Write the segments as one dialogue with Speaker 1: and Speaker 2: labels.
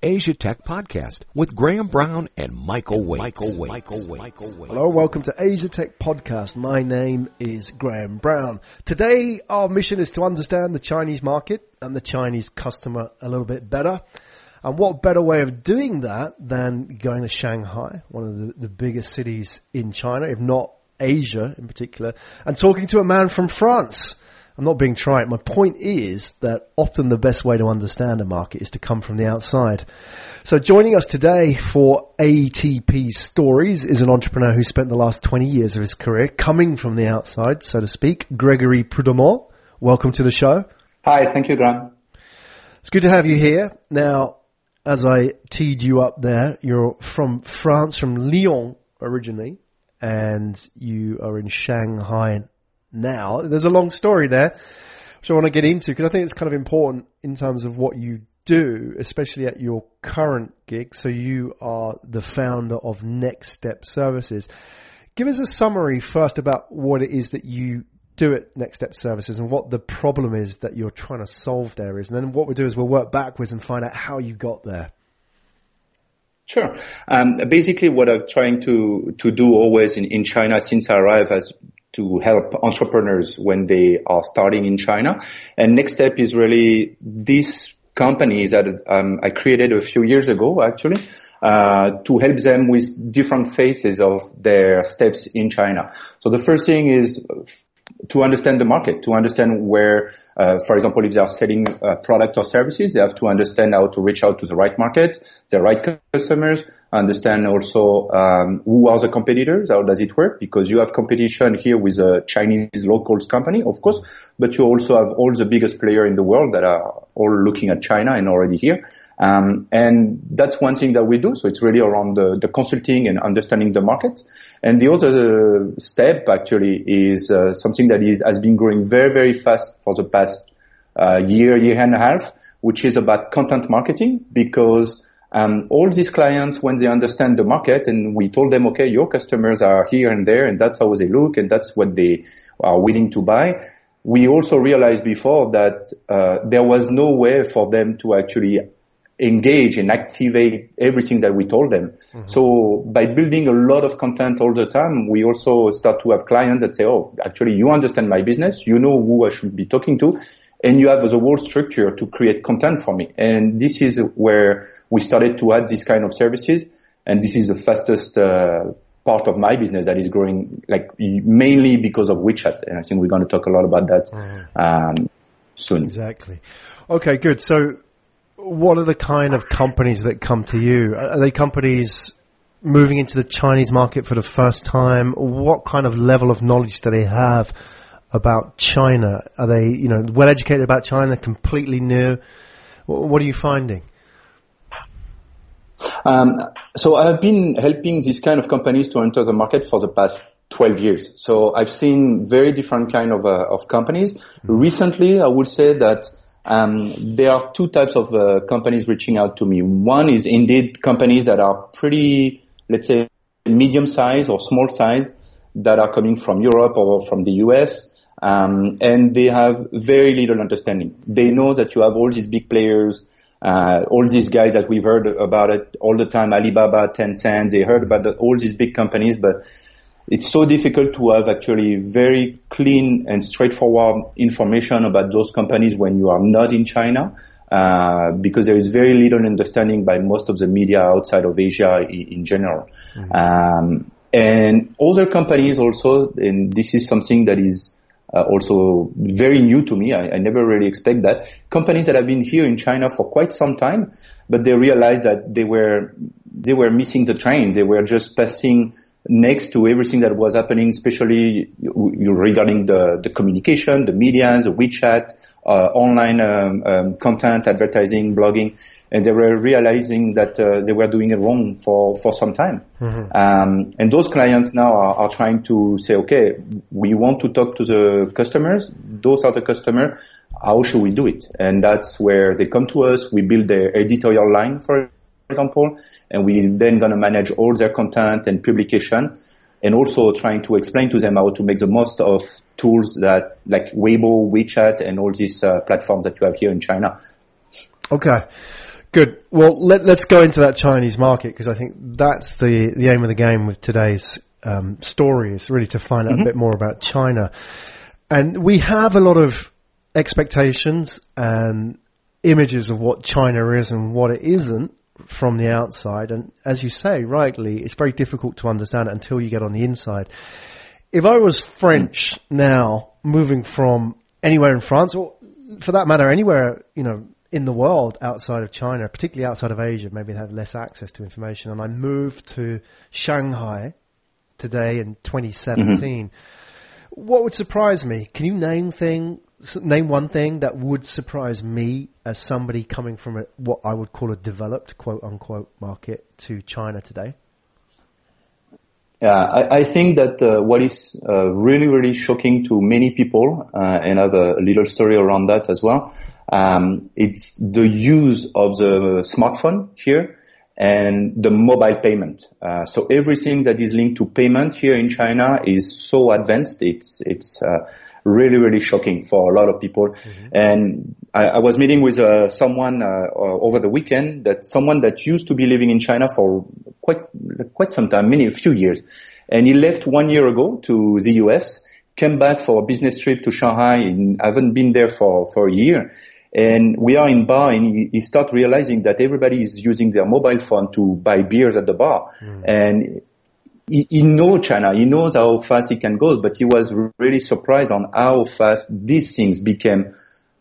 Speaker 1: Asia Tech Podcast with Graham Brown and Michael Waitze. Michael Waitze. Michael Waitze.
Speaker 2: Michael Waitze. Hello, welcome to Asia Tech Podcast. My name is Graham Brown. Today, our mission is to understand the Chinese market and the Chinese customer a little bit better. And what better way of doing that than going to Shanghai, one of the, the biggest cities in China, if not Asia in particular, and talking to a man from France. I'm not being trite. My point is that often the best way to understand a market is to come from the outside. So joining us today for ATP Stories is an entrepreneur who spent the last 20 years of his career coming from the outside, so to speak. Gregory Prudhommeaux, welcome to the show.
Speaker 3: Hi, thank you, Graham.
Speaker 2: It's good to have you here. Now, as I teed you up there, you're from France, from Lyon originally, and you are in Shanghai now. There's a long story there, which I want to get into because I think it's kind of important in terms of what you do, especially at your current gig. So you are the founder of Next Step Services. Give us a summary first about what it is that you do at Next Step Services and what the problem is that you're trying to solve there is. And then what we'll do is we'll work backwards and find out how you got there.
Speaker 3: Sure. Um, basically, what I'm trying to to do always in, in China since I arrived as to help entrepreneurs when they are starting in China. And next step is really this company that um, I created a few years ago, actually, uh, to help them with different phases of their steps in China. So the first thing is to understand the market, to understand where, uh, for example, if they are selling a product or services, they have to understand how to reach out to the right market, the right customers, understand also um, who are the competitors, how does it work, because you have competition here with a Chinese locals company, of course, but you also have all the biggest player in the world that are all looking at China and already here. Um, and that's one thing that we do. So it's really around the, the consulting and understanding the market. And the other step actually is uh, something that is, has been growing very, very fast for the past uh, year, year and a half, which is about content marketing because um, all these clients, when they understand the market and we told them, okay, your customers are here and there and that's how they look and that's what they are willing to buy. We also realized before that uh, there was no way for them to actually engage and activate everything that we told them. Mm-hmm. So by building a lot of content all the time, we also start to have clients that say, oh, actually you understand my business. You know who I should be talking to and you have the whole structure to create content for me. And this is where we started to add this kind of services. And this is the fastest, uh, part of my business that is growing like mainly because of WeChat. And I think we're going to talk a lot about that, mm-hmm. um, soon.
Speaker 2: Exactly. Okay, good. So what are the kind of companies that come to you? Are they companies moving into the Chinese market for the first time? What kind of level of knowledge do they have about China? Are they, you know, well educated about China, completely new? What are you finding?
Speaker 3: Um, so I've been helping these kind of companies to enter the market for the past 12 years. So I've seen very different kind of, uh, of companies. Mm-hmm. Recently, I would say that um, there are two types of uh, companies reaching out to me. One is indeed companies that are pretty, let's say, medium size or small size that are coming from Europe or from the US. Um, and they have very little understanding. They know that you have all these big players, uh, all these guys that we've heard about it all the time, Alibaba, Tencent, they heard about the, all these big companies, but it's so difficult to have actually very clean and straightforward information about those companies when you are not in China. Uh, because there is very little understanding by most of the media outside of Asia in, in general. Mm-hmm. Um, and other companies also, and this is something that is uh, also very new to me. I, I, never really expect that. Companies that have been here in China for quite some time, but they realized that they were they were missing the train. They were just passing next to everything that was happening, especially regarding the, the communication, the media, the WeChat, uh, online um, um, content, advertising, blogging, and they were realizing that uh, they were doing it wrong for, for some time. Mm-hmm. Um, and those clients now are, are, trying to say, okay, we want to talk to the customers. Those are the customers. How should we do it? And that's where they come to us. We build their editorial line, for example, and we then going to manage all their content and publication and also trying to explain to them how to make the most of tools that like Weibo, WeChat, and all these uh, platforms that you have here in China.
Speaker 2: Okay. Good. Well, let, us go into that Chinese market because I think that's the, the aim of the game with today's um, story is really to find out mm-hmm. a bit more about China. And we have a lot of expectations and images of what China is and what it isn't from the outside. And as you say, rightly, it's very difficult to understand it until you get on the inside. If I was French now, moving from anywhere in France, or for that matter, anywhere, you know, in the world outside of China, particularly outside of Asia, maybe they have less access to information. And I moved to Shanghai today in 2017. Mm-hmm. What would surprise me? Can you name thing, name one thing that would surprise me as somebody coming from a, what I would call a developed quote unquote market to China today?
Speaker 3: Yeah, I, I think that uh, what is uh, really, really shocking to many people, uh, and I have a little story around that as well, um, it's the use of the smartphone here and the mobile payment. Uh, so everything that is linked to payment here in China is so advanced. It's it's uh, really really shocking for a lot of people. Mm-hmm. And I, I, was meeting with uh, someone uh, over the weekend that someone that used to be living in China for quite quite some time, many a few years, and he left one year ago to the US, came back for a business trip to Shanghai, and haven't been there for for a year and we are in bar and he, he start realizing that everybody is using their mobile phone to buy beers at the bar. Mm. And he, he knows China, he knows how fast it can go, but he was really surprised on how fast these things became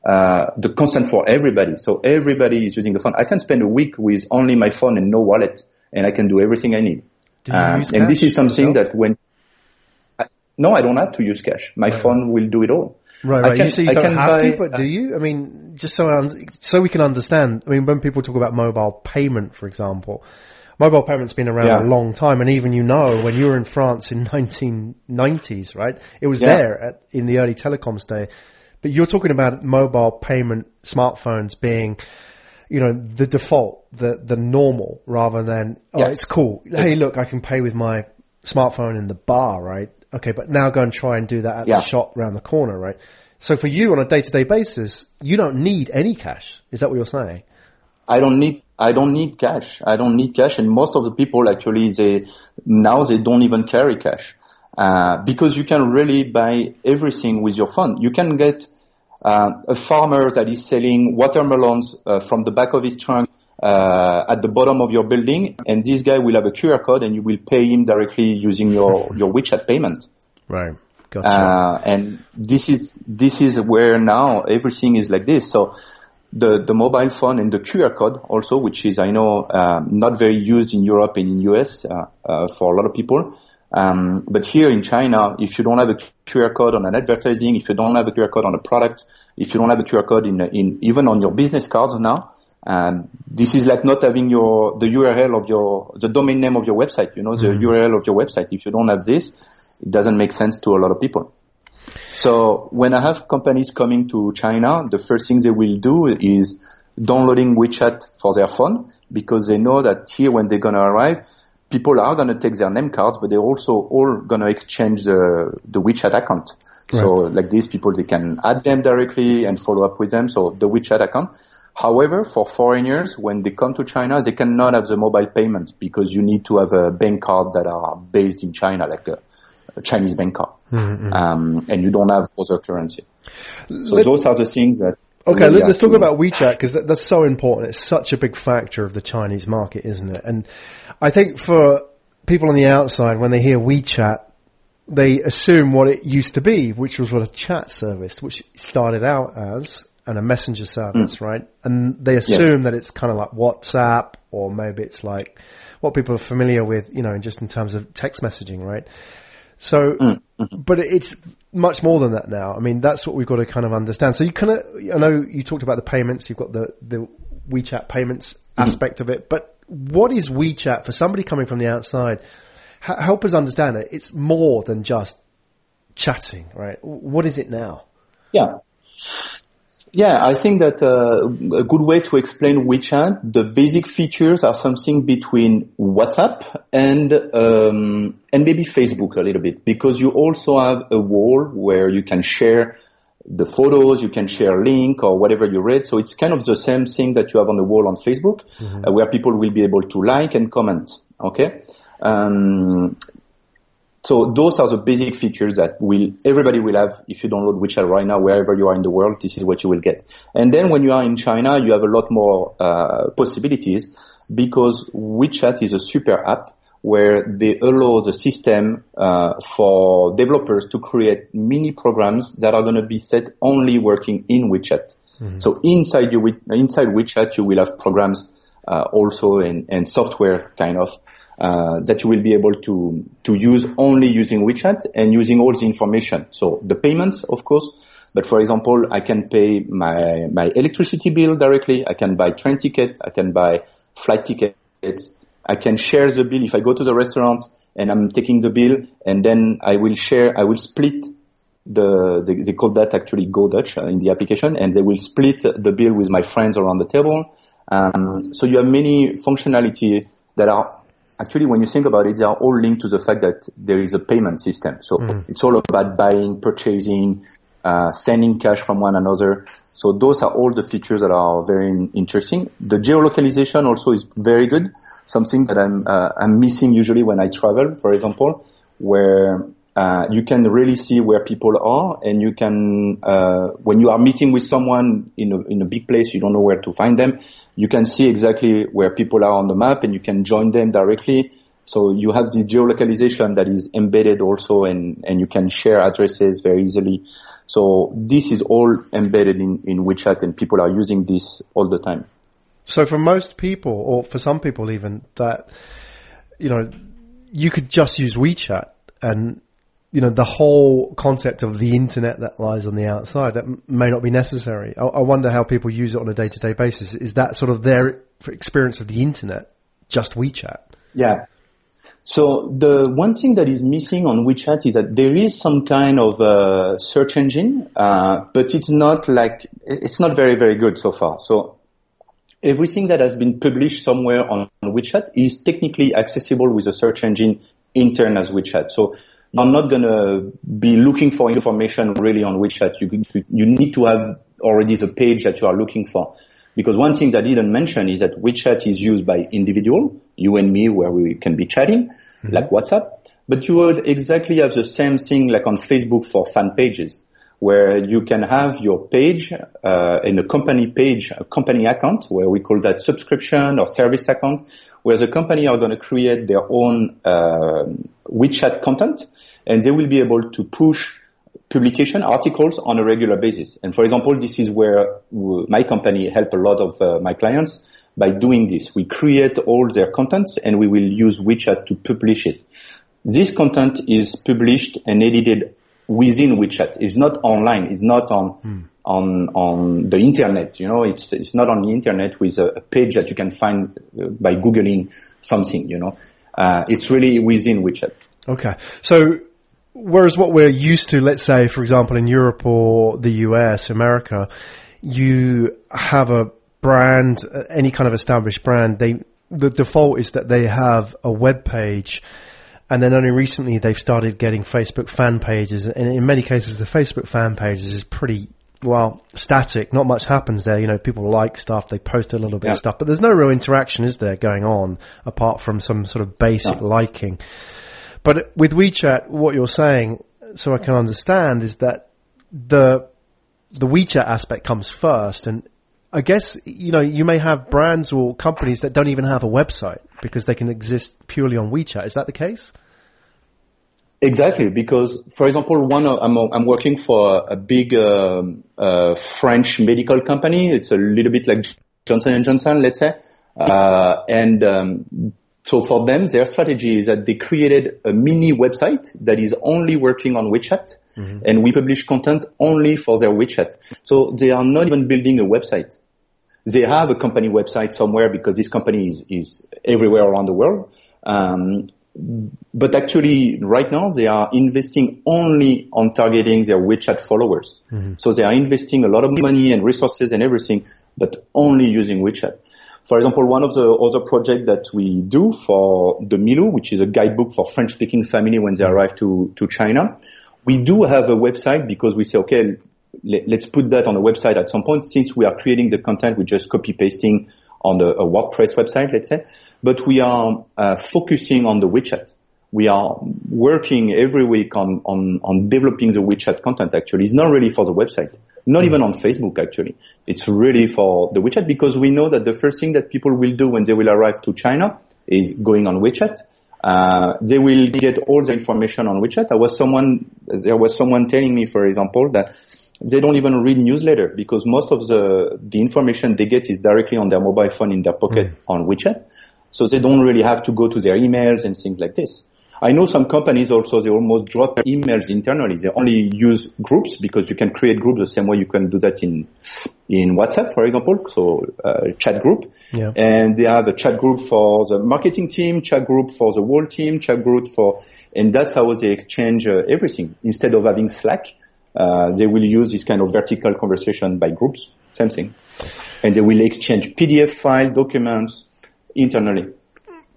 Speaker 3: uh, the constant for everybody. So everybody is using the phone. I can spend a week with only my phone and no wallet, and I can do everything I need.
Speaker 2: Do you um,
Speaker 3: and this is something yourself? that when I, no, I don't have to use cash. My right. phone will do it all.
Speaker 2: Right, right. Can, you, so you I don't have buy, to, but do you? I mean, just so so we can understand. I mean, when people talk about mobile payment, for example, mobile payment's been around yeah. a long time, and even you know, when you were in France in 1990s, right? It was yeah. there at, in the early telecoms day. But you're talking about mobile payment smartphones being, you know, the default, the the normal, rather than oh, yes. it's cool. Hey, look, I can pay with my smartphone in the bar, right? Okay, but now go and try and do that at yeah. the shop around the corner, right? So for you on a day to day basis, you don't need any cash. Is that what you're saying?
Speaker 3: I don't need I don't need cash. I don't need cash, and most of the people actually they now they don't even carry cash uh, because you can really buy everything with your phone. You can get uh, a farmer that is selling watermelons uh, from the back of his trunk uh, at the bottom of your building, and this guy will have a QR code, and you will pay him directly using your your WeChat payment.
Speaker 2: Right.
Speaker 3: Gotcha. Uh, and this is this is where now everything is like this. So the the mobile phone and the QR code also, which is I know um, not very used in Europe and in US uh, uh, for a lot of people. Um, but here in China, if you don't have a QR code on an advertising, if you don't have a QR code on a product, if you don't have a QR code in in even on your business cards now, and this is like not having your the URL of your the domain name of your website. You know the mm-hmm. URL of your website. If you don't have this, it doesn't make sense to a lot of people. So when I have companies coming to China, the first thing they will do is downloading WeChat for their phone because they know that here when they're gonna arrive, people are gonna take their name cards, but they're also all gonna exchange the the WeChat account. Right. So like these people, they can add them directly and follow up with them. So the WeChat account. However, for foreigners, when they come to China, they cannot have the mobile payment because you need to have a bank card that are based in China, like a, a Chinese bank card. Mm-hmm. Um, and you don't have other currency. So Let, those are the things that.
Speaker 2: Okay, really let's talk about WeChat because that, that's so important. It's such a big factor of the Chinese market, isn't it? And I think for people on the outside, when they hear WeChat, they assume what it used to be, which was what a chat service, which started out as and a messenger service, mm. right? And they assume yes. that it's kind of like WhatsApp or maybe it's like what people are familiar with, you know, just in terms of text messaging, right? So, mm. mm-hmm. but it's much more than that now. I mean, that's what we've got to kind of understand. So you kind of, I know you talked about the payments, you've got the, the WeChat payments mm. aspect of it, but what is WeChat for somebody coming from the outside? H- help us understand it. It's more than just chatting, right? What is it now?
Speaker 3: Yeah. Yeah, I think that uh, a good way to explain WeChat, the basic features are something between WhatsApp and um, and maybe Facebook a little bit, because you also have a wall where you can share the photos, you can share link or whatever you read. So it's kind of the same thing that you have on the wall on Facebook, mm-hmm. uh, where people will be able to like and comment. Okay. Um, so those are the basic features that will everybody will have if you download WeChat right now, wherever you are in the world. This is what you will get. And then when you are in China, you have a lot more uh, possibilities because WeChat is a super app where they allow the system uh, for developers to create mini programs that are going to be set only working in WeChat. Mm-hmm. So inside you, inside WeChat, you will have programs uh, also and, and software kind of uh, that you will be able to to use only using WeChat and using all the information. So the payments, of course, but for example, I can pay my my electricity bill directly. I can buy train ticket. I can buy flight tickets. I can share the bill if I go to the restaurant and I'm taking the bill and then I will share, I will split the, they, they call that actually Go Dutch uh, in the application and they will split the bill with my friends around the table. Um, so you have many functionality that are actually when you think about it, they are all linked to the fact that there is a payment system. So mm. it's all about buying, purchasing, uh, sending cash from one another. So those are all the features that are very interesting. The geolocalization also is very good something that I'm uh, I'm missing usually when I travel, for example, where uh, you can really see where people are, and you can uh, when you are meeting with someone in a in a big place, you don't know where to find them. You can see exactly where people are on the map, and you can join them directly. So you have the geolocalization that is embedded also, and and you can share addresses very easily. So this is all embedded in in WeChat, and people are using this all the time.
Speaker 2: So for most people, or for some people even, that, you know, you could just use WeChat and, you know, the whole concept of the internet that lies on the outside, that may not be necessary. I, I wonder how people use it on a day to day basis. Is that sort of their experience of the internet, just WeChat?
Speaker 3: Yeah. So the one thing that is missing on WeChat is that there is some kind of uh, search engine, uh, but it's not like it's not very very good so far. So everything that has been published somewhere on WeChat is technically accessible with a search engine intern as WeChat. So you're not going to be looking for information really on WeChat. You, you need to have already the page that you are looking for. Because one thing that I didn't mention is that WeChat is used by individual, you and me, where we can be chatting, mm-hmm. like WhatsApp. But you will exactly have the same thing like on Facebook for fan pages where you can have your page uh, in a company page, a company account, where we call that subscription or service account, where the company are going to create their own uh, WeChat content, and they will be able to push publication articles on a regular basis. And for example, this is where my company help a lot of uh, my clients by doing this. We create all their contents and we will use WeChat to publish it. This content is published and edited within WeChat. It's not online. It's not on mm. on on the internet. You know, it's it's not on the internet with a, a page that you can find uh, by googling something. You know, uh, it's really within WeChat.
Speaker 2: Okay, so whereas what we're used to, let's say, for example, in Europe or the US, America, you have a brand, any kind of established brand. They the default is that they have a web page and then only recently they've started getting Facebook fan pages, and in many cases the Facebook fan pages is pretty well static. Not much happens there. You know, people like stuff, they post a little bit yeah. of stuff, but there's no real interaction, is there, going on apart from some sort of basic no. liking. But with WeChat, what you're saying, so I can understand, is that the the WeChat aspect comes first, and I guess you know you may have brands or companies that don't even have a website because they can exist purely on WeChat. Is that the case?
Speaker 3: Exactly, because for example, one I'm I'm working for a big um, uh, French medical company. It's a little bit like Johnson and Johnson, let's say, uh, and um, so for them, their strategy is that they created a mini website that is only working on WeChat, mm-hmm. and we publish content only for their WeChat. So they are not even building a website. They have a company website somewhere because this company is, is everywhere around the world. Um, but actually, right now they are investing only on targeting their WeChat followers. Mm-hmm. So they are investing a lot of money and resources and everything, but only using WeChat. For example, one of the other projects that we do for the Milou, which is a guidebook for French-speaking family when they arrive to, to China, we do have a website because we say, okay, let, us put that on a website at some point. Since we are creating the content, we're just copy pasting on a, a WordPress website, let's say. But we are uh, focusing on the WeChat. We are working every week on, on, on developing the WeChat content actually. It's not really for the website. Not even on Facebook actually. It's really for the WeChat because we know that the first thing that people will do when they will arrive to China is going on WeChat. Uh, they will get all the information on WeChat. There was someone, there was someone telling me, for example, that they don't even read newsletter because most of the, the information they get is directly on their mobile phone in their pocket mm. on WeChat. So they don't really have to go to their emails and things like this. I know some companies also, they almost drop emails internally. They only use groups because you can create groups the same way you can do that in, in WhatsApp, for example. So, uh, chat group. Yeah. And they have a chat group for the marketing team, chat group for the whole team, chat group for, and that's how they exchange uh, everything. Instead of having Slack, uh, they will use this kind of vertical conversation by groups. Same thing. And they will exchange PDF file, documents internally.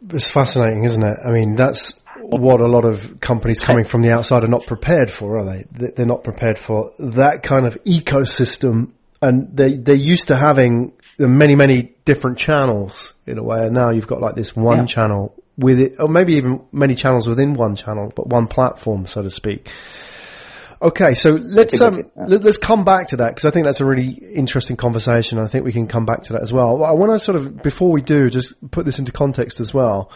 Speaker 2: It's fascinating, isn't it? I mean, that's what a lot of companies coming from the outside are not prepared for, are they? They're not prepared for that kind of ecosystem and they, they're used to having many, many different channels in a way. And now you've got like this one yeah. channel with it, or maybe even many channels within one channel, but one platform, so to speak. Okay, so let's um, let's come back to that because I think that's a really interesting conversation. I think we can come back to that as well. I want to sort of before we do just put this into context as well,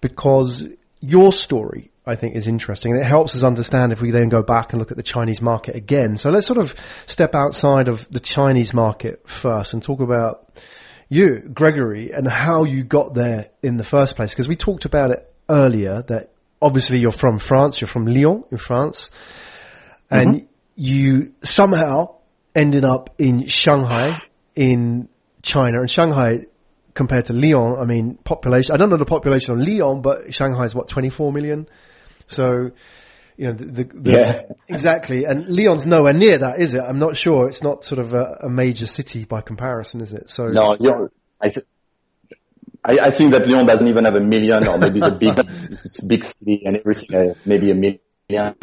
Speaker 2: because your story I think is interesting and it helps us understand if we then go back and look at the Chinese market again. So let's sort of step outside of the Chinese market first and talk about you, Gregory, and how you got there in the first place because we talked about it earlier that obviously you're from France, you're from Lyon in France and mm-hmm. you somehow ended up in Shanghai in China. And Shanghai, compared to Lyon, I mean, population, I don't know the population of Lyon, but Shanghai is what, 24 million? So, you know, the, the, the yeah. exactly. And Lyon's nowhere near that, is it? I'm not sure. It's not sort of a, a major city by comparison, is it? So
Speaker 3: no, Lyon, I, th- I, I, think that Lyon doesn't even have a million, or maybe it's a big, it's a big city and everything, uh, maybe a million.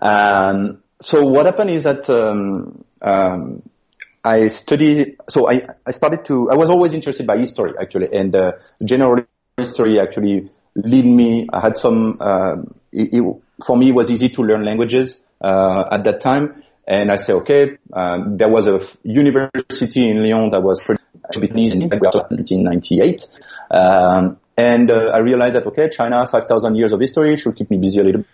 Speaker 3: Um, so what happened is that um, um, I studied. So I, I started to. I was always interested by history actually, and uh, general history actually lead me. I had some. Um, it, it, for me, it was easy to learn languages uh, at that time, and I said, okay. Um, there was a f- university in Lyon that was pretty Japanese in 1998. Um, and uh, I realized that okay, China, 5,000 years of history should keep me busy a little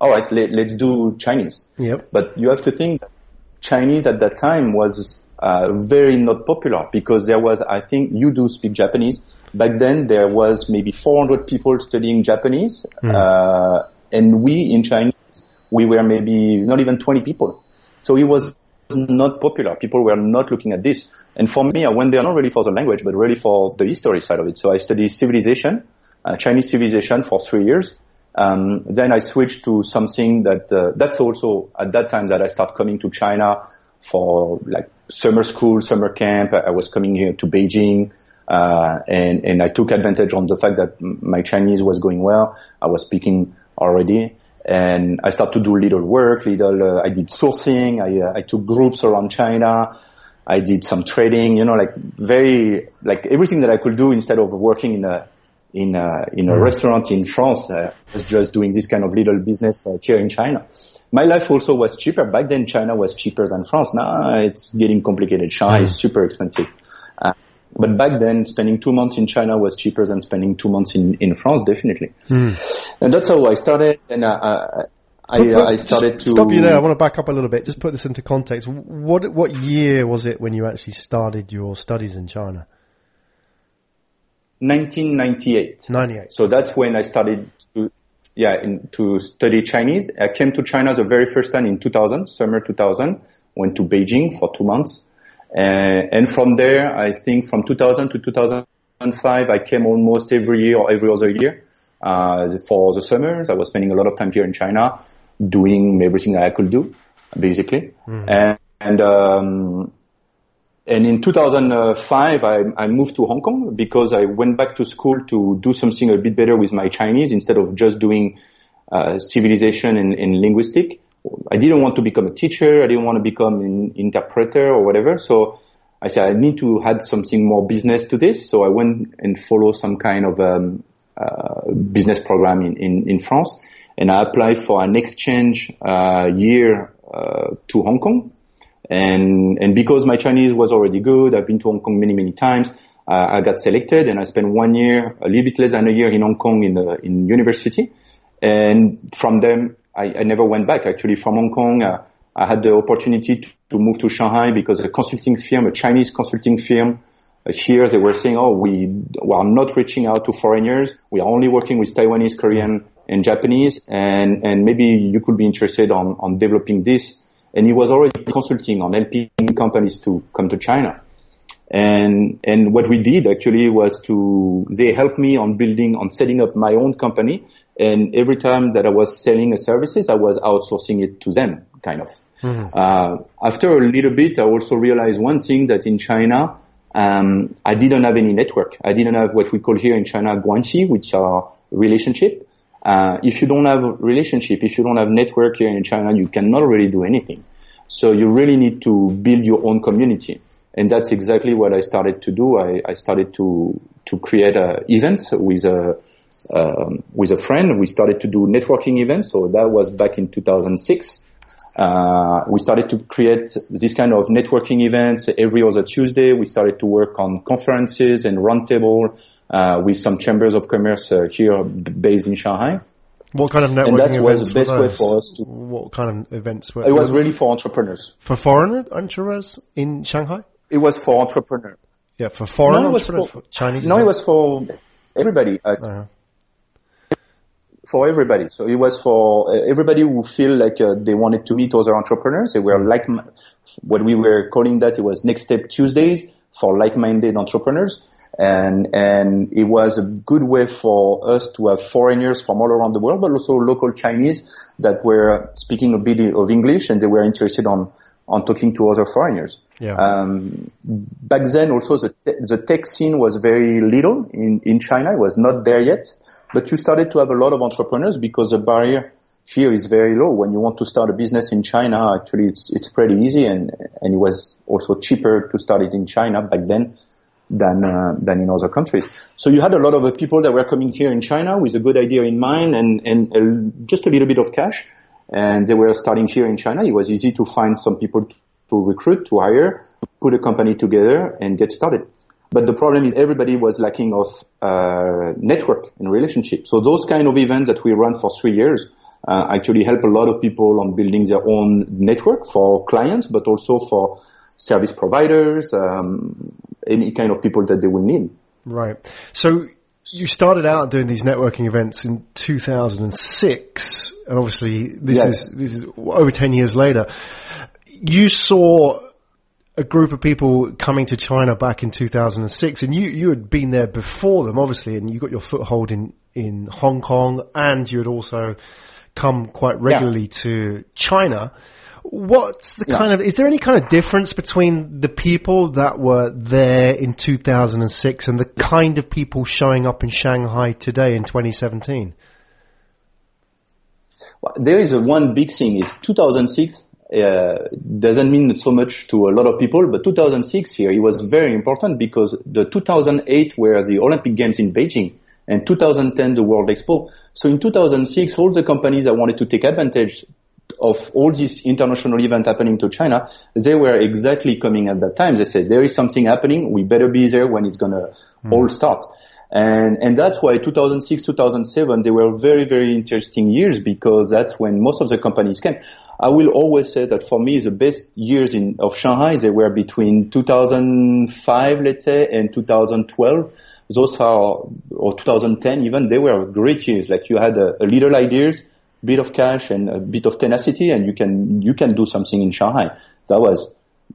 Speaker 3: all right, let, us do Chinese.
Speaker 2: Yep.
Speaker 3: But you have to think Chinese at that time was uh, very not popular because there was, I think, you do speak Japanese. Back then, there was maybe 400 people studying Japanese, mm. uh, and we in Chinese, we were maybe not even 20 people. So it was not popular. People were not looking at this. And for me, I went there not really for the language, but really for the history side of it. So I studied civilization, uh, Chinese civilization for three years. Um, then I switched to something that uh, that's also at that time that I start coming to China for like summer school, summer camp. I was coming here to Beijing, uh, and and I took advantage on the fact that my Chinese was going well. I was speaking already, and I started to do little work. Little, uh, I did sourcing. I uh, I took groups around China. I did some trading. You know, like very like everything that I could do instead of working in a in a, in a mm. restaurant in France. I was just doing this kind of little business uh, here in China. My life also was cheaper. Back then, China was cheaper than France. Now it's getting complicated. China mm. is super expensive. Uh, but back then, spending two months in China was cheaper than spending two months in, in France, definitely. Mm. And that's how I started. And uh, uh I, but I started to
Speaker 2: stop you there. I want to back up a little bit. Just put this into context. What what year was it when you actually started your studies in China?
Speaker 3: 1998.
Speaker 2: 98.
Speaker 3: So that's when I started to, yeah, in, to study Chinese. I came to China the very first time in 2000, summer 2000. Went to Beijing for two months. Uh, and from there, I think from 2000 to 2005, I came almost every year or every other year, uh, for the summers. I was spending a lot of time here in China doing everything I could do, basically. Mm-hmm. And, and, um, and in 2005, I, I, moved to Hong Kong because I went back to school to do something a bit better with my Chinese instead of just doing uh, civilization and, and linguistic. I didn't want to become a teacher. I didn't want to become an interpreter or whatever. So I said I need to add something more business to this. So I went and follow some kind of um, uh, business program in, in, in, France, and I applied for an exchange uh, year uh, to Hong Kong. And and because my Chinese was already good, I've been to Hong Kong many many times. I got selected, and I spent one year, a little bit less than a year in Hong Kong in the in university. And from them, I, I never went back. Actually, from Hong Kong, uh, I had the opportunity to, to, move to Shanghai because a consulting firm, a Chinese consulting firm, uh, here they were saying, "Oh, we, we are not reaching out to foreigners. We are only working with Taiwanese, Korean, and Japanese, and and maybe you could be interested on on developing this." And he was already consulting on helping companies to come to China. And, and what we did actually was to, they helped me on building, on setting up my own company. And every time that I was selling a services, I was outsourcing it to them, kind of. Mm-hmm. Uh, after a little bit, I also realized one thing that in China, um, I didn't have any network. I didn't have what we call here in China guanxi, which are relationship. Uh, if you don't have a relationship, if you don't have network here in China, you cannot really do anything. So you really need to build your own community and that's exactly what I started to do. I, I started to to create uh, events with a um, with a friend. We started to do networking events. So that was back in 2006. Uh, we started to create this kind of networking events every other Tuesday. We started to work on conferences and roundtable with some chambers of commerce uh, here based in Shanghai.
Speaker 2: What kind of networking and that was the best way for us to. What kind of events were?
Speaker 3: It was really for entrepreneurs.
Speaker 2: For foreign entrepreneurs in Shanghai.
Speaker 3: It was for entrepreneurs.
Speaker 2: Yeah, for foreign no, entrepreneurs, for, for Chinese.
Speaker 3: No, it was for everybody. Uh, uh-huh. For everybody. So it was for uh, everybody who feel like uh, they wanted to meet other entrepreneurs. They were like what we were calling that. It was Next Step Tuesdays for like-minded entrepreneurs. And, and it was a good way for us to have foreigners from all around the world, but also local Chinese that were speaking a bit of English and they were interested on on talking to other foreigners. Yeah. Um, back then also the, te- the tech scene was very little in, in China. It was not there yet, but you started to have a lot of entrepreneurs because the barrier here is very low. When you want to start a business in China, actually it's, it's pretty easy and, and it was also cheaper to start it in China back then than, uh, than in other countries. So you had a lot of people that were coming here in China with a good idea in mind and, and uh, just a little bit of cash and they were starting here in China. It was easy to find some people to, to recruit, to hire, put a company together and get started. But the problem is everybody was lacking of uh, network and relationship. So those kind of events that we run for three years uh, actually help a lot of people on building their own network for clients, but also for service providers, um, any kind of people that they will need.
Speaker 2: Right. So you started out doing these networking events in 2006, and obviously this yes. is this is over 10 years later. You saw a group of people coming to China back in 2006, and you you had been there before them, obviously, and you got your foothold in in Hong Kong, and you had also come quite regularly yeah. to China. What's the yeah. kind of, is there any kind of difference between the people that were there in 2006 and the kind of people showing up in Shanghai today in 2017?
Speaker 3: Well, there is a one big thing is 2006 uh, doesn't mean so much to a lot of people, but 2006 here, it was very important because the 2008 were the Olympic Games in Beijing and 2010 the World Expo. So in 2006, all the companies that wanted to take advantage of all this international event happening to China, they were exactly coming at that time. They said, there is something happening. We better be there when it's going to mm. all start. And, and that's why 2006, 2007, they were very, very interesting years because that's when most of the companies came. I will always say that for me, the best years in, of Shanghai, they were between 2005, let's say, and 2012. Those are, or 2010 even, they were great years. Like you had a, a little ideas, bit of cash and a bit of tenacity and you can, you can do something in Shanghai. That was,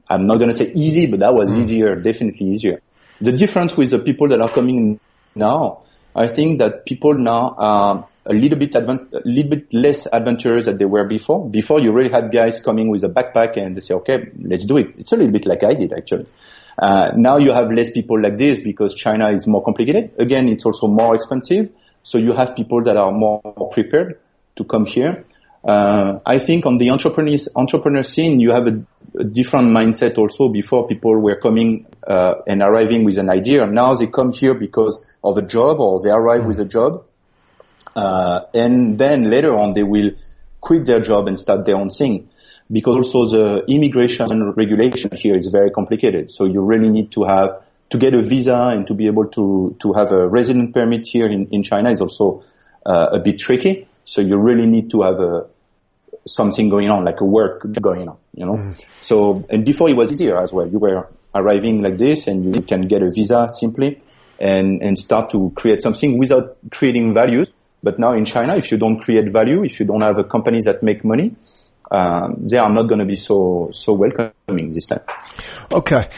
Speaker 3: I'm not going to say easy, but that was mm. easier, definitely easier. The difference with the people that are coming now, I think that people now are a little bit a little bit less adventurous than they were before. Before you really had guys coming with a backpack and they say, okay, let's do it. It's a little bit like I did actually. Uh, now you have less people like this because China is more complicated. Again, it's also more expensive. So you have people that are more prepared to come here. Uh, I think on the entrepreneur entrepreneur scene, you have a, a different mindset also. Before people were coming uh, and arriving with an idea, now they come here because of a job or they arrive with a job, uh, and then later on they will quit their job and start their own thing. Because also the immigration regulation here is very complicated. So you really need to have to get a visa and to be able to to have a resident permit here in, in China is also uh, a bit tricky. So you really need to have a something going on, like a work going on, you know. Mm. So and before it was easier as well. You were arriving like this, and you can get a visa simply and and start to create something without creating values. But now in China, if you don't create value, if you don't have a company that make money, um, they are not going to be so so welcoming this time.
Speaker 2: Okay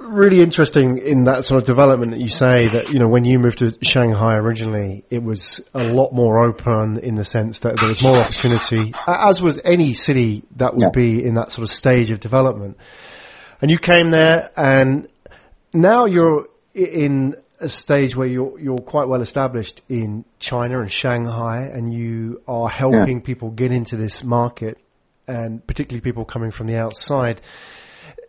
Speaker 2: really interesting in that sort of development that you say that, you know, when you moved to Shanghai originally, it was a lot more open in the sense that there was more opportunity, as was any city that would yeah. be in that sort of stage of development. And you came there and now you're in a stage where you're, you're quite well established in China and Shanghai and you are helping yeah. people get into this market and particularly people coming from the outside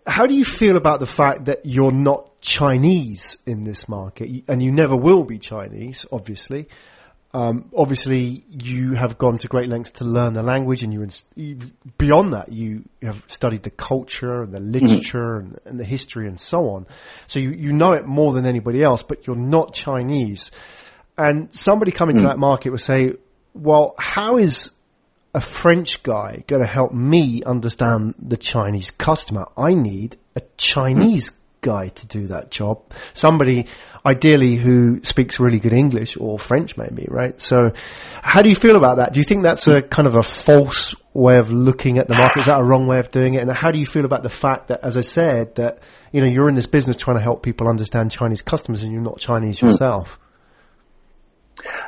Speaker 2: how do you feel about the fact that you're not Chinese in this market, and you never will be Chinese, obviously? Um, obviously, you have gone to great lengths to learn the language, and you beyond that, you have studied the culture and the mm-hmm. literature mm-hmm. and, and, the history and so on. So you, you know it more than anybody else, but you're not Chinese. And somebody coming mm-hmm. to mm. that market would say, "Well, how is a French guy going to help me understand the Chinese customer? I need a Chinese guy to do that job. Somebody ideally who speaks really good English or French maybe, right? So how do you feel about that? Do you think that's a kind of a false way of looking at the market? Is that a wrong way of doing it? And how do you feel about the fact that, as I said, that, you know, you're in this business trying to help people understand Chinese customers and you're not Chinese hmm. yourself? Mm.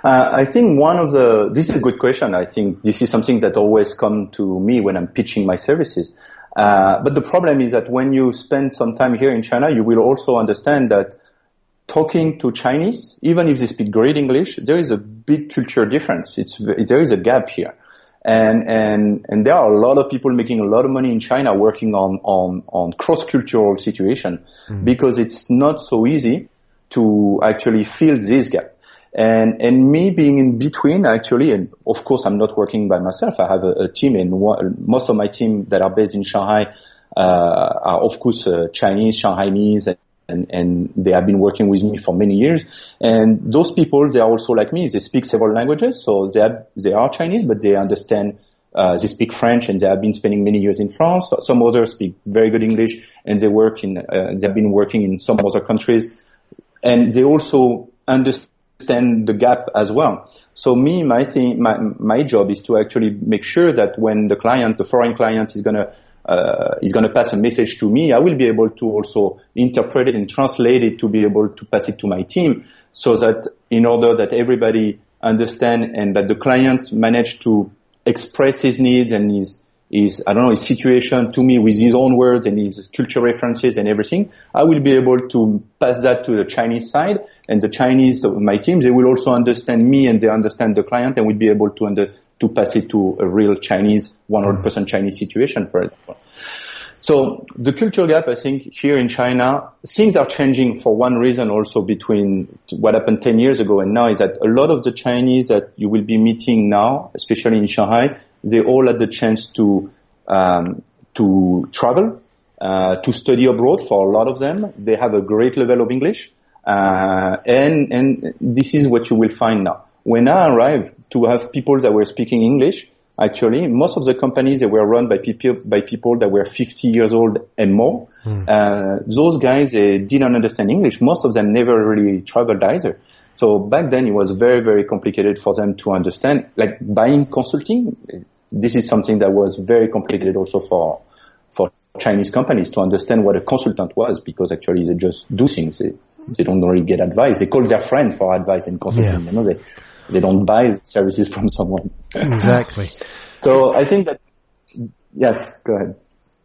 Speaker 3: Uh, I think one of the, this is a good question. I think this is something that always come to me when I'm pitching my services. Uh, but the problem is that when you spend some time here in China, you will also understand that talking to Chinese, even if they speak great English, there is a big culture difference. It's, there is a gap here. And, and, and there are a lot of people making a lot of money in China working on, on, on cross-cultural situation mm. because it's not so easy to actually fill this gap. And, and me being in between actually, and of course I'm not working by myself. I have a, a team and most of my team that are based in Shanghai, uh, are of course uh, Chinese, Shanghainese, and, and they have been working with me for many years. And those people, they are also like me. They speak several languages. So they are, they are Chinese, but they understand uh, they speak French and they have been spending many years in France. Some others speak very good English and they work in, uh, they have been working in some other countries. And they also understand extend the gap as well. So me, my thing, my, my job is to actually make sure that when the client, the foreign client is gonna, uh, is gonna pass a message to me, I will be able to also interpret it and translate it to be able to pass it to my team so that in order that everybody understand and that the clients manage to express his needs and his his, I don't know, his situation to me with his own words and his culture references and everything, I will be able to pass that to the Chinese side and the Chinese, of my team, they will also understand me and they understand the client and we'll be able to under, to pass it to a real Chinese, 100% mm-hmm. Chinese situation, for example. So the culture gap, I think here in China, things are changing for one reason also between what happened 10 years ago and now is that a lot of the Chinese that you will be meeting now, especially in Shanghai, they all had the chance to, um, to travel, uh, to study abroad for a lot of them. They have a great level of English. Uh, and, and this is what you will find now. When I arrived to have people that were speaking English, actually. Most of the companies that were run by people by people that were 50 years old and more. Mm. Uh, those guys they didn't understand English. Most of them never really traveled either. So back then it was very very complicated for them to understand. Like buying consulting, this is something that was very complicated also for for Chinese companies to understand what a consultant was because actually they just do things. They, they don't really get advice. They call their friend for advice and consulting. Yeah. You know, they they don't buy services from someone.
Speaker 2: Exactly.
Speaker 3: so I think that, yes, go ahead.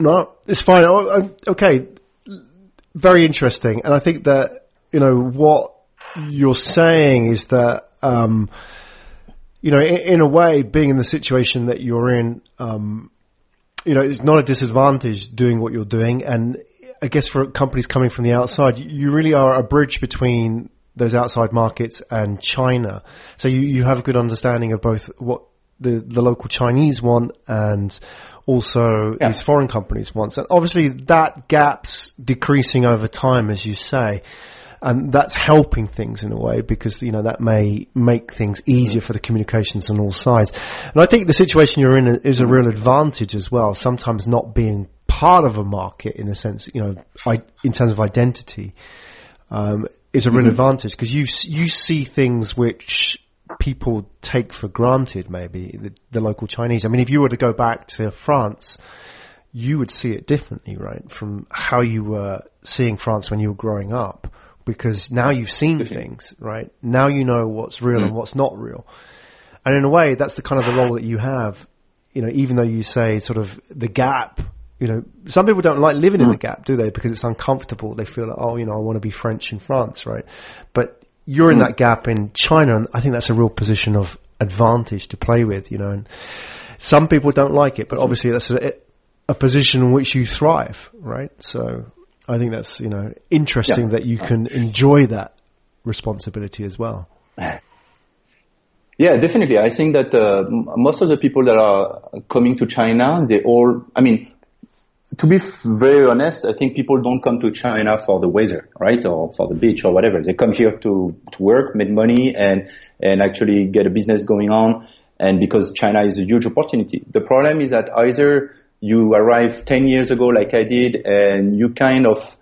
Speaker 2: No, it's fine. Oh, okay. Very interesting. And I think that, you know, what you're saying is that, um, you know, in, in, a way, being in the situation that you're in, um, you know, it's not a disadvantage doing what you're doing. And I guess for companies coming from the outside, you really are a bridge between those outside markets and China. So you, you have a good understanding of both what the, the local Chinese want and also yeah. these foreign companies want. And obviously that gap's decreasing over time, as you say. And that's helping things in a way because, you know, that may make things easier for the communications on all sides. And I think the situation you're in is a real advantage as well. Sometimes not being part of a market in a sense, you know, in terms of identity, um, is a real mm-hmm. advantage because you you see things which people take for granted. Maybe the, the, local Chinese. I mean, if you were to go back to France, you would see it differently, right? From how you were seeing France when you were growing up, because now you've seen things, right? Now you know what's real mm. and what's not real, and in a way, that's the kind of the role that you have. You know, even though you say sort of the gap you know, some people don't like living in the hmm. gap, do they? Because it's uncomfortable. They feel like, oh, you know, I want to be French in France, right? But you're in hmm. that gap in China, and I think that's a real position of advantage to play with, you know. And some people don't like it, but obviously that's a, a position in which you thrive, right? So I think that's you know interesting yeah. that you can enjoy that responsibility as well.
Speaker 3: Yeah, definitely. I think that uh, most of the people that are coming to China, they all, I mean, to be very honest, I think people don't come to China for the weather, right? Or for the beach or whatever. They come here to, to work, make money and, and actually get a business going on. And because China is a huge opportunity. The problem is that either you arrive 10 years ago like I did and you kind of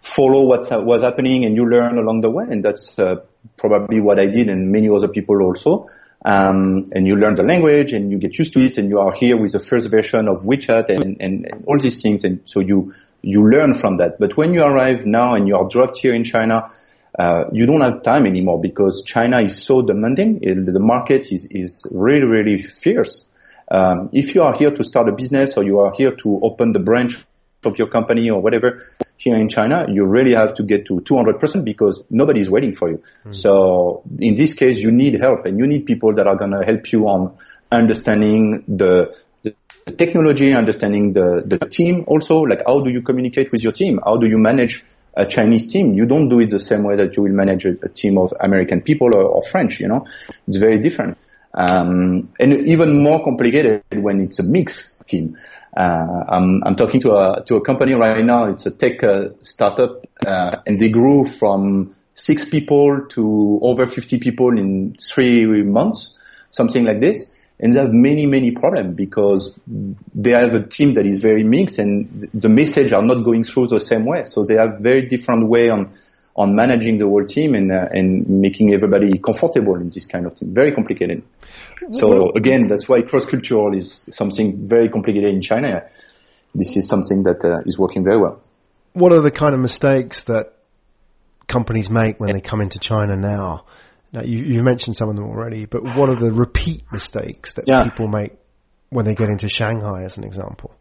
Speaker 3: follow what was happening and you learn along the way. And that's uh, probably what I did and many other people also um, and you learn the language and you get used to it and you are here with the first version of WeChat and, and, and all these things and so you you learn from that. But when you arrive now and you are dropped here in China, uh, you don't have time anymore because China is so demanding. It, the market is is really really fierce. Um, if you are here to start a business or you are here to open the branch of your company or whatever here in China, you really have to get to 200% because nobody is waiting for you. Mm. So in this case, you need help and you need people that are going to help you on understanding the, the technology, understanding the, the team also, like how do you communicate with your team? How do you manage a Chinese team? You don't do it the same way that you will manage a, a team of American people or, or, French, you know, it's very different. Um, and even more complicated when it's a mixed team. Uh, I'm, I'm talking to a to a company right now. It's a tech uh, startup, uh, and they grew from six people to over 50 people in three months, something like this. And they have many many problems because they have a team that is very mixed, and the message are not going through the same way. So they have very different way on on managing the whole team and uh, and making everybody comfortable in this kind of thing. Very complicated. So again, that's why cross-cultural is something very complicated in China. This is something that uh, is working very well.
Speaker 2: What are the kind of mistakes that companies make when they come into China now? Now you, you mentioned some of them already, but what are the repeat mistakes that yeah. people make when they get into Shanghai, as an example?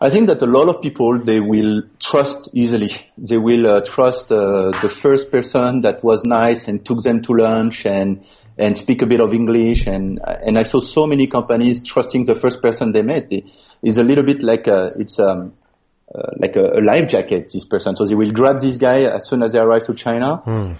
Speaker 3: I think that a lot of people they will trust easily. They will uh, trust uh, the first person that was nice and took them to lunch and and speak a bit of English. And and I saw so many companies trusting the first person they met. It is a little bit like a, it's um, uh, like a, a, life jacket. This person, so they will grab this guy as soon as they arrive to China, mm.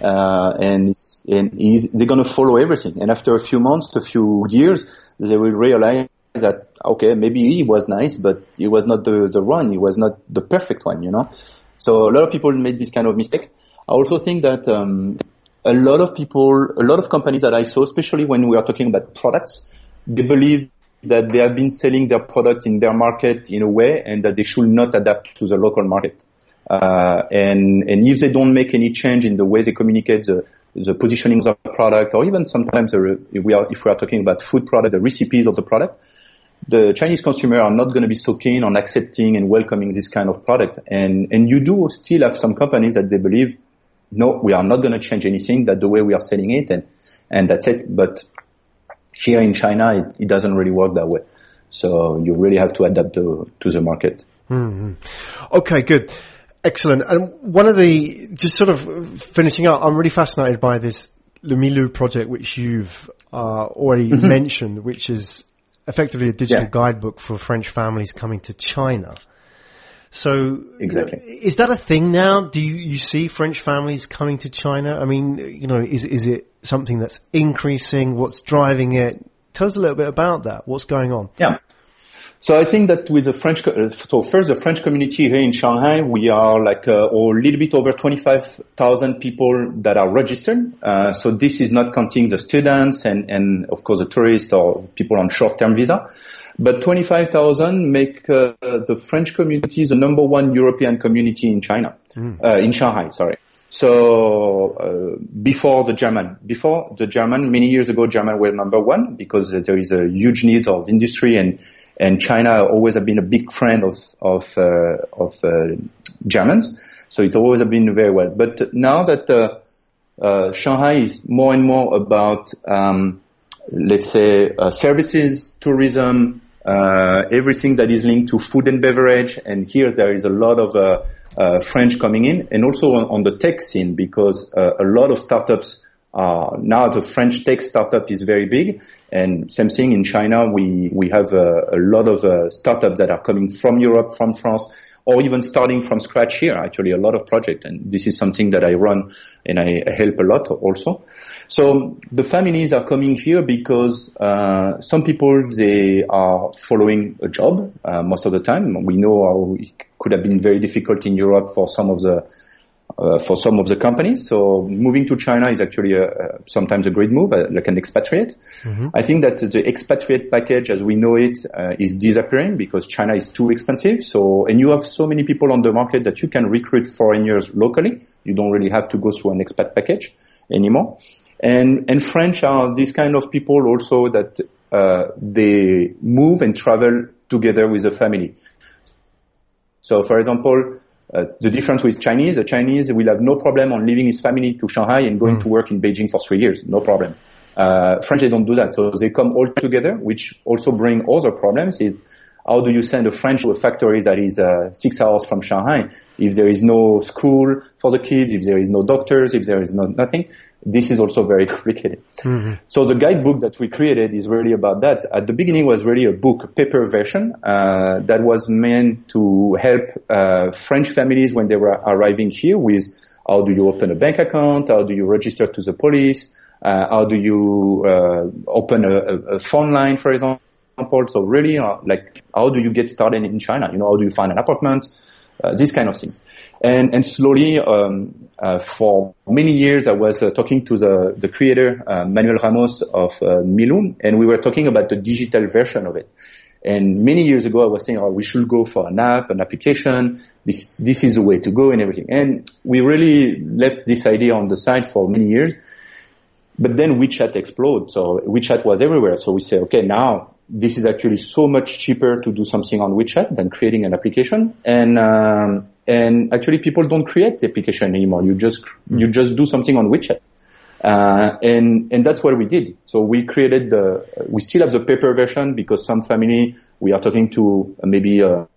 Speaker 3: and and they're gonna follow everything. And after a few months, a few years, they will realize that okay, maybe he was nice, but he was not the the one. He was not the perfect one, you know. So a lot of people made this kind of mistake. I also think that um, a lot of people, a lot of companies that I saw, especially when we are talking about products, they believe that they have been selling their product in their market in a way and that they should not adapt to the local market. Uh, and, and if they don't make any change in the way they communicate the, the positioning of the product or even sometimes the, if we are, if we are talking about food product, the recipes of the product, the Chinese consumer are not going to be so keen on accepting and welcoming this kind of product. And, and you do still have some companies that they believe, no, we are not going to change anything, that the way we are selling it and, and that's it. But here in China, it, it doesn't really work that way. So you really have to adapt to, to the market.
Speaker 2: Mm-hmm. Okay, good. Excellent. And one of the, just sort of finishing up, I'm really fascinated by this Lumilu project, which you've uh, already mm-hmm. mentioned, which is effectively a digital yeah. guidebook for French families coming to China. So,
Speaker 3: exactly.
Speaker 2: is that a thing now? Do you, you see French families coming to China? I mean, you know, is is it something that's increasing? What's driving it? Tell us a little bit about that. What's going on?
Speaker 3: Yeah. So I think that with the French, uh, so first the French community here in Shanghai, we are like uh, a little bit over 25,000 people that are registered. Uh, so this is not counting the students and, and of course the tourists or people on short-term visa. But 25,000 make uh, the French community the number one European community in China, mm. in Shanghai, sorry. So uh, before the German, before the German, many years ago, German were number one because there is a huge need of industry and and China always have been a big friend of of uh, of uh, Germans, so it always have been very well. But now that uh, uh Shanghai is more and more about, um, let's say, uh, services, tourism, uh, everything that is linked to food and beverage, and here there is a lot of French coming in, and also on, on the tech scene because a lot of startups uh, now the French tech startup is very big, and same thing in China. We we have a, a lot of uh, startups that are coming from Europe, from France, or even starting from scratch here. Actually, a lot of projects, and this is something that I run and I help a lot also. So the families are coming here because uh, some people they are following a job uh, most of the time. We know how it could have been very difficult in Europe for some of the uh, for some of the companies. So moving to China is actually a, a, sometimes a great move, uh, like an expatriate. Mm-hmm. I think that the expatriate package, as we know it, uh, is disappearing because China is too expensive. So, and you have so many people on the market that you can recruit foreigners locally. You don't really have to go through an expat package anymore. And and French are these kind of people also that uh, they move and travel together with a family. So, for example uh, the difference with Chinese, the Chinese will have no problem on leaving his family to Shanghai and going mm. to work in Beijing for three years, no problem. Uh, French, they don't do that. So they come all together, which also bring other problems. Is how do you send a French to a factory that is uh, six hours from Shanghai if there is no school for the kids, if there is no doctors, if there is no nothing? This is also very complicated. Mm-hmm. So the guidebook that we created is really about that. At the beginning was really a book, paper version, uh, that was meant to help uh, French families when they were arriving here with how do you open a bank account, how do you register to the police, uh, how do you uh, open a, a, phone line, for example. So really, uh, like, how do you get started in China? You know, how do you find an apartment? Uh, these kind of things. And, and slowly, um, uh, for many years, I was uh, talking to the, the creator, uh, Manuel Ramos of uh, Milu, and we were talking about the digital version of it. And many years ago, I was saying, oh, we should go for an app, an application. This, this is the way to go and everything. And we really left this idea on the side for many years. But then WeChat exploded. So WeChat was everywhere. So we say, okay, now this is actually so much cheaper to do something on WeChat than creating an application. And um, and actually, people don't create the application anymore. You just you just do something on WeChat. Uh, and and that's what we did. So we created the. We still have the paper version because some family we are talking to maybe a,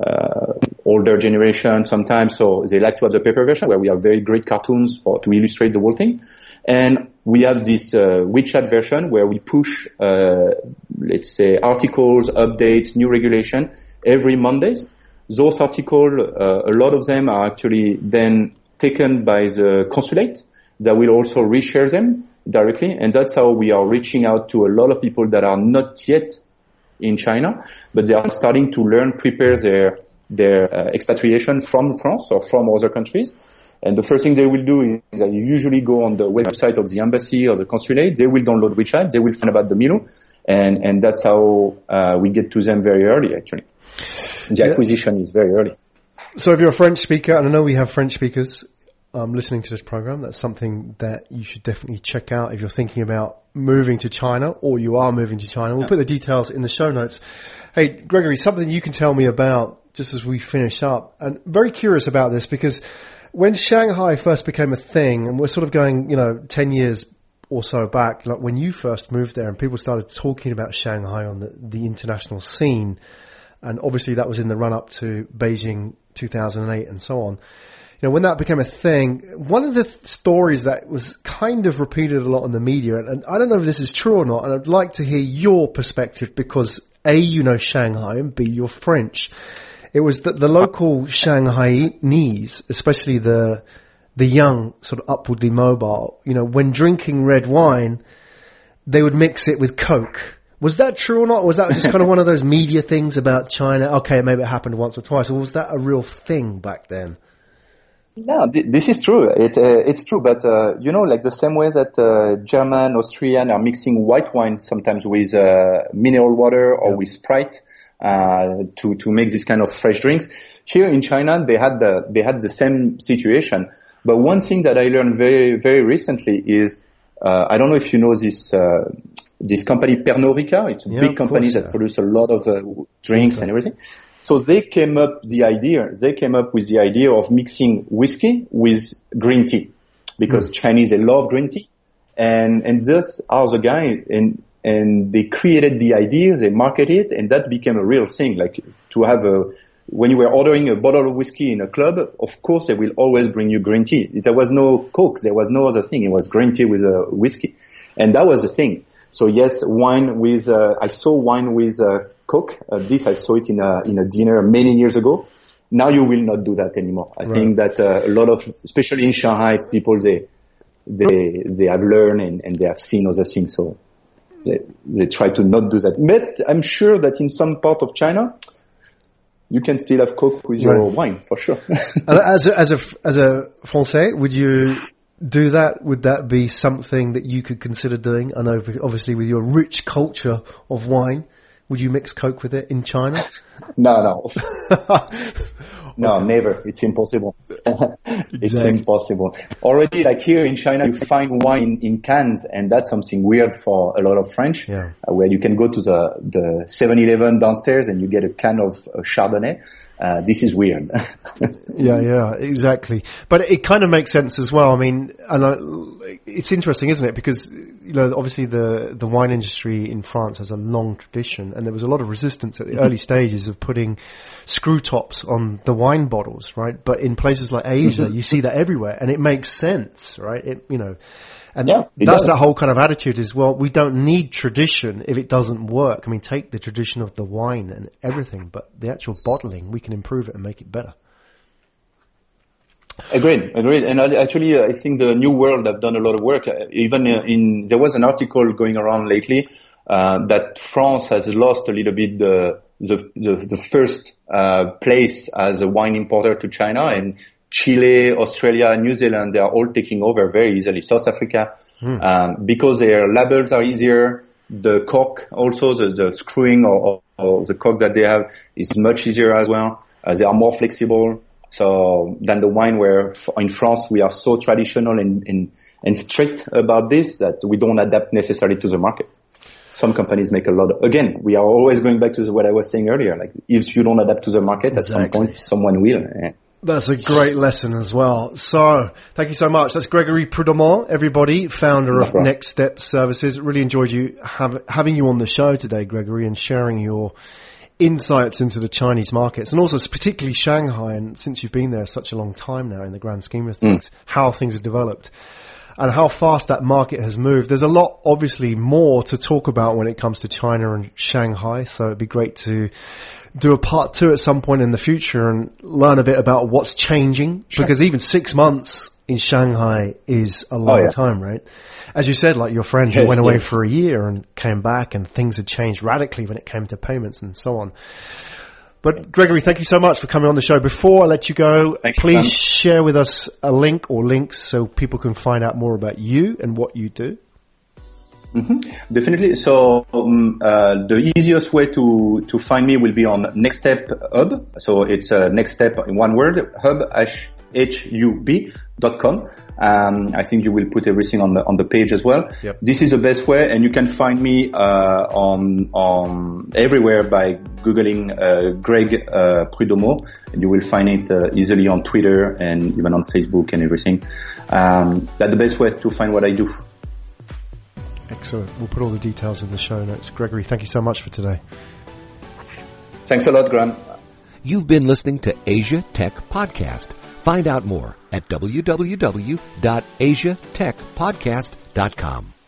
Speaker 3: uh, older generation sometimes, so they like to have the paper version where we have very great cartoons for to illustrate the whole thing. And we have this uh, WeChat version where we push, uh, let's say, articles, updates, new regulation every Mondays. Those articles, uh, a lot of them are actually then taken by the consulate that will also reshare them directly. And that's how we are reaching out to a lot of people that are not yet in China, but they are starting to learn, prepare their, their uh, expatriation from France or from other countries. And the first thing they will do is they usually go on the website of the embassy or the consulate. They will download WeChat. They will find about the Milu. And, and that's how uh, we get to them very early, actually. The yeah. acquisition is very early.
Speaker 2: So if you're a French speaker, and I know we have French speakers um, listening to this program, that's something that you should definitely check out if you're thinking about moving to China or you are moving to China. We'll yeah. put the details in the show notes. Hey, Gregory, something you can tell me about just as we finish up. And very curious about this because when Shanghai first became a thing, and we're sort of going, you know, 10 years or so back, like when you first moved there and people started talking about Shanghai on the, the international scene, and obviously that was in the run up to Beijing 2008 and so on. you know, when that became a thing, one of the th- stories that was kind of repeated a lot in the media, and, and I don't know if this is true or not, and I'd like to hear your perspective because A, you know Shanghai, and B, you're French. It was that the local Shanghainese, especially the, the young, sort of upwardly mobile, you know, when drinking red wine, they would mix it with Coke. Was that true or not? Or was that just kind of one of those media things about China? Okay, maybe it happened once or twice, or was that a real thing back then?
Speaker 3: No, th- this is true. It, uh, it's true, but uh, you know, like the same way that uh, German, Austrian are mixing white wine sometimes with uh, mineral water or yeah. with Sprite uh, to to make this kind of fresh drinks. Here in China, they had the they had the same situation. But one thing that I learned very very recently is uh, I don't know if you know this uh, this company Pernod Ricard. It's a yeah, big company course, that yeah. produces a lot of drinks okay. and everything. So they came up the idea, they came up with the idea of mixing whiskey with green tea because mm. Chinese, they love green tea. And, and this are the guy and, and they created the idea, they marketed it and that became a real thing. Like to have a, when you were ordering a bottle of whiskey in a club, of course they will always bring you green tea. There was no Coke, there was no other thing. It was green tea with a whiskey. And that was the thing. So yes, wine with, uh, I saw wine with, uh, Coke. Uh, this I saw it in a in a dinner many years ago. Now you will not do that anymore. I right. think that uh, a lot of, especially in Shanghai, people they they they have learned and, and they have seen other things, so they they try to not do that. But I'm sure that in some part of China, you can still have Coke with your right. wine for sure.
Speaker 2: Uh, as a, as a as a Français, would you do that? Would that be something that you could consider doing? I know, obviously, with your rich culture of wine, would you mix Coke with it in China?
Speaker 3: no, no. no, never. It's impossible. it's impossible. Already, like here in China, you find wine in cans, and that's something weird for a lot of French,
Speaker 2: yeah.
Speaker 3: uh, where you can go to the the 7-Eleven downstairs and you get a can of uh, Chardonnay. Uh, this is weird.
Speaker 2: yeah, yeah, exactly. But it kind of makes sense as well. I mean, and I, it's interesting, isn't it? Because you know, obviously the the wine industry in France has a long tradition, and there was a lot of resistance at the early stages of putting screw tops on the wine bottles, right? But in places like Asia, mm-hmm. you see that everywhere, and it makes sense, right? It, you know, and yeah, that's does. that whole kind of attitude is, well, we don't need tradition if it doesn't work. I mean, take the tradition of the wine and everything, but the actual bottling, we can improve it and make it better.
Speaker 3: Agreed, agreed. And actually, uh, I think the New World have done a lot of work. Uh, even uh, in, there was an article going around lately, uh, that France has lost a little bit the, the, the, the first, uh, place as a wine importer to China and Chile, Australia, New Zealand, they are all taking over very easily. South Africa, mm. um, because their labels are easier. The cork, also the, the screwing or, or, the cork that they have is much easier as well. Uh, they are more flexible. So than the wine where in France we are so traditional and, and, and strict about this that we don't adapt necessarily to the market. Some companies make a lot of, again, we are always going back to the, what I was saying earlier. Like if you don't adapt to the market, exactly. at some point someone will.
Speaker 2: That's a great lesson as well. So, thank you so much. That's Gregory Prudhommeaux, everybody, founder of Next Step Services. Really enjoyed you have, having you on the show today, Gregory, and sharing your insights into the Chinese markets and also particularly Shanghai. And since you've been there such a long time now in the grand scheme of things, mm. how things have developed and how fast that market has moved. There's a lot, obviously, more to talk about when it comes to China and Shanghai. So it'd be great to do a part two at some point in the future and learn a bit about what's changing sure. because even six months in Shanghai is a long oh, yeah. time, right? As you said, like your friend who yes, went away yes. for a year and came back and things had changed radically when it came to payments and so on. But Gregory, thank you so much for coming on the show. Before I let you go, please share with us a link or links so people can find out more about you and what you do.
Speaker 3: Mm-hmm. Definitely. So um, uh, the easiest way to to find me will be on Next Step Hub. So it's uh, Next Step in one word, hub h h u b dot com. Um, I think you will put everything on the on the page as well.
Speaker 2: Yep.
Speaker 3: This is the best way, and you can find me uh, on on everywhere by googling uh, Greg uh, Prudhommeaux, and you will find it uh, easily on Twitter and even on Facebook and everything. Um, that's the best way to find what I do.
Speaker 2: Excellent. We'll put all the details in the show notes. Gregory, thank you so much for today.
Speaker 3: Thanks a lot, Graham.
Speaker 1: You've been listening to Asia Tech Podcast Find out more at www.asiatechpodcast.com.